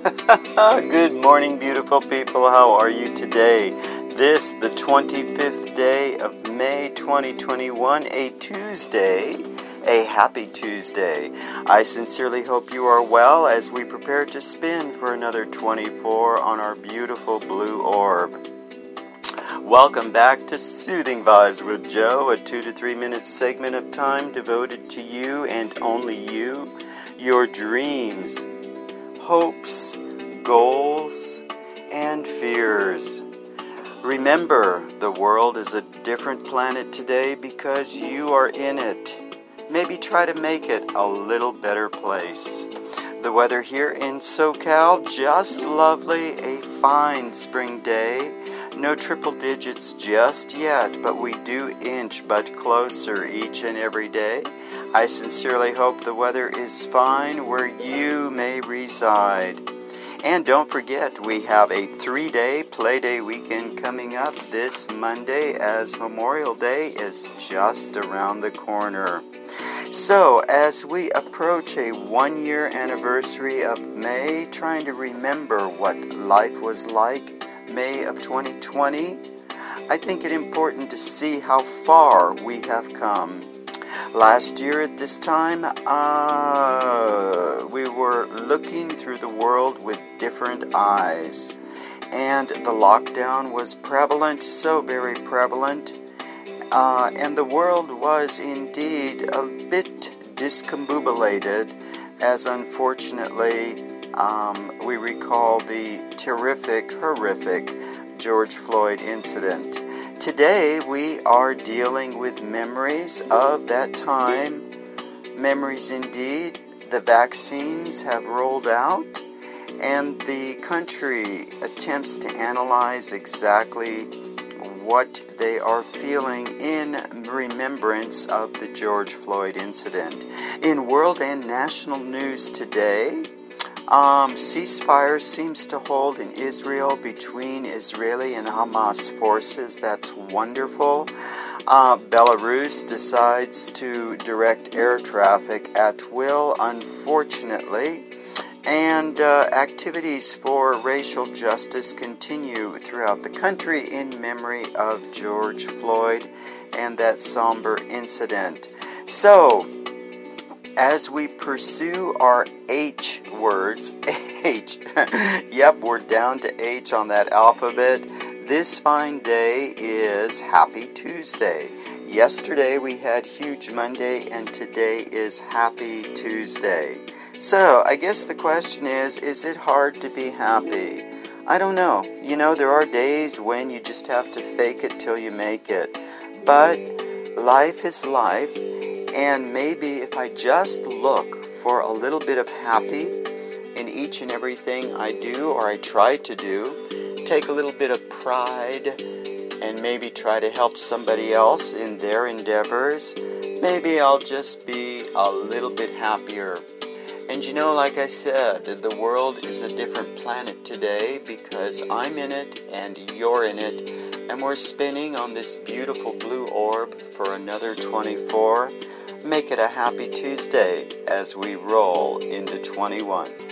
Good morning, beautiful people. How are you today? This, the 25th day of May 2021, a Tuesday. A happy Tuesday. I sincerely hope you are well as we prepare to spin for another 24 on our beautiful blue orb. Welcome back to Soothing Vibes with Joe, a two to three minute segment of time devoted to you and only you, your dreams, hopes, goals, and fears. Remember, the world is a different planet today because you are in it. Maybe try to make it a little better place. The weather here in SoCal, just lovely, a fine spring day. No triple digits just yet, but we do inch but closer each and every day. I sincerely hope the weather is fine where you may reside. And don't forget, we have a three day Playday weekend coming up this Monday as Memorial Day is just around the corner. So, as we approach a one year anniversary of May, trying to remember what life was like May of 2020, I think it important to see how far we have come. Last year at this time, uh, we were looking through the world with different eyes. And the lockdown was prevalent, so very prevalent. Uh, and the world was indeed a bit discombobulated, as unfortunately um, we recall the terrific, horrific George Floyd incident. Today we are dealing with memories of that time. Memories indeed. The vaccines have rolled out, and the country attempts to analyze exactly what they are feeling in remembrance of the George Floyd incident. In world and national news today, um, ceasefire seems to hold in Israel between Israeli and Hamas forces. That's wonderful. Uh, Belarus decides to direct air traffic at will, unfortunately. And uh, activities for racial justice continue throughout the country in memory of George Floyd and that somber incident. So, as we pursue our H words, H, yep, we're down to H on that alphabet. This fine day is Happy Tuesday. Yesterday we had Huge Monday, and today is Happy Tuesday. So, I guess the question is is it hard to be happy? I don't know. You know, there are days when you just have to fake it till you make it. But life is life and maybe if I just look for a little bit of happy in each and everything I do or I try to do, take a little bit of pride and maybe try to help somebody else in their endeavors, maybe I'll just be a little bit happier. And you know, like I said, the world is a different planet today because I'm in it and you're in it, and we're spinning on this beautiful blue orb for another 24. Make it a happy Tuesday as we roll into 21.